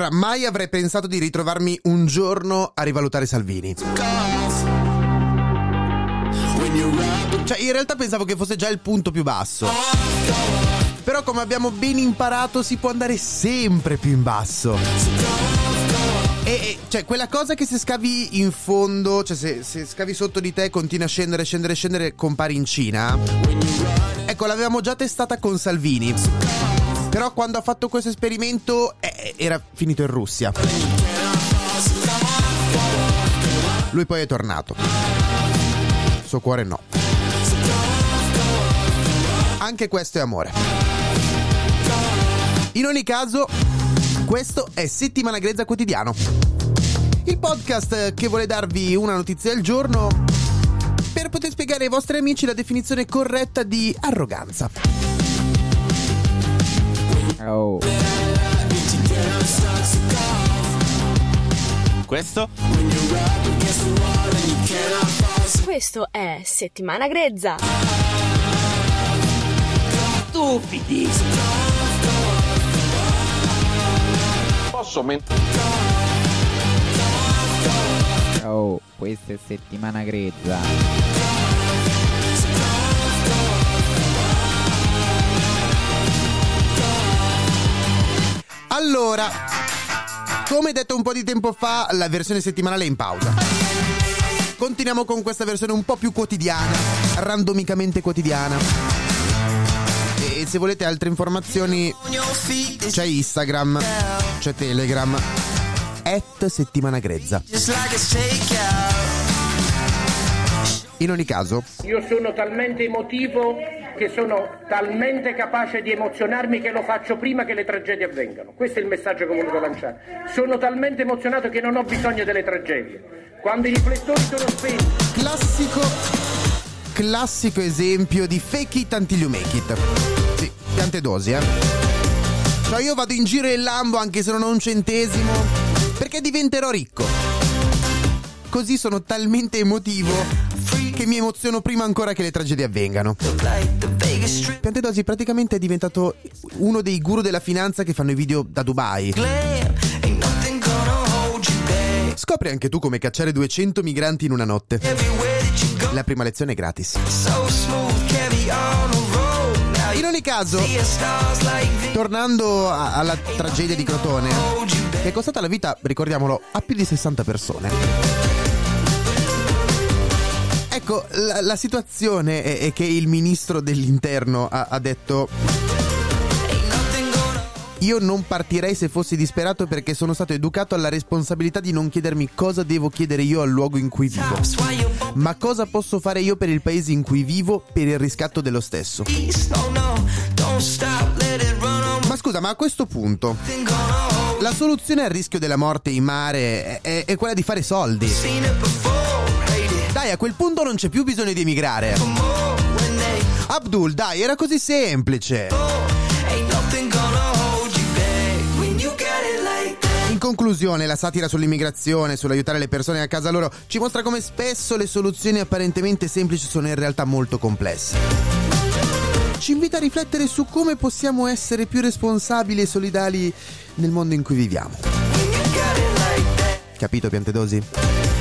Allora, mai avrei pensato di ritrovarmi un giorno a rivalutare Salvini. Cioè, in realtà pensavo che fosse già il punto più basso. Però come abbiamo ben imparato si può andare sempre più in basso. E, e, cioè, quella cosa che se scavi in fondo, cioè se, se scavi sotto di te continua a scendere, scendere, scendere, compari in Cina. Ecco, l'avevamo già testata con Salvini. Però quando ha fatto questo esperimento eh, era finito in Russia. Lui poi è tornato. Suo cuore no. Anche questo è amore. In ogni caso, questo è Settimana Grezza Quotidiano. Il podcast che vuole darvi una notizia al giorno per poter spiegare ai vostri amici la definizione corretta di arroganza. Oh. Questo? Questo è Settimana Grezza. Stupidi! Posso men- Oh, questa è settimana grezza. Allora, come detto un po' di tempo fa, la versione settimanale è in pausa. Continuiamo con questa versione un po' più quotidiana, randomicamente quotidiana. E se volete altre informazioni c'è Instagram, c'è Telegram, at settimana grezza. In ogni caso, Io sono talmente emotivo che sono talmente capace di emozionarmi che lo faccio prima che le tragedie avvengano. Questo è il messaggio che ho voluto lanciare. Sono talmente emozionato che non ho bisogno delle tragedie. Quando i riflettori sono spenti, classico classico esempio di fake it until you make it. Sì, piante dosi, eh. Cioè io vado in giro in Lambo anche se non ho un centesimo perché diventerò ricco. Così sono talmente emotivo che mi emoziono prima ancora che le tragedie avvengano. Piantedosi praticamente è diventato uno dei guru della finanza che fanno i video da Dubai. Scopri anche tu come cacciare 200 migranti in una notte. La prima lezione è gratis. In ogni caso, tornando alla tragedia di Crotone, che è costata la vita, ricordiamolo, a più di 60 persone. Ecco, la, la situazione è, è che il ministro dell'interno ha, ha detto... Io non partirei se fossi disperato perché sono stato educato alla responsabilità di non chiedermi cosa devo chiedere io al luogo in cui vivo, ma cosa posso fare io per il paese in cui vivo per il riscatto dello stesso. Ma scusa, ma a questo punto la soluzione al rischio della morte in mare è, è- è quella di fare soldi. Dai, a quel punto non c'è più bisogno di emigrare. Abdul, dai, era così semplice. In conclusione, la satira sull'immigrazione, sull'aiutare le persone a casa loro, ci mostra come spesso le soluzioni apparentemente semplici sono in realtà molto complesse. Ci invita a riflettere su come possiamo essere più responsabili e solidali nel mondo in cui viviamo. Capito, Piantedosi?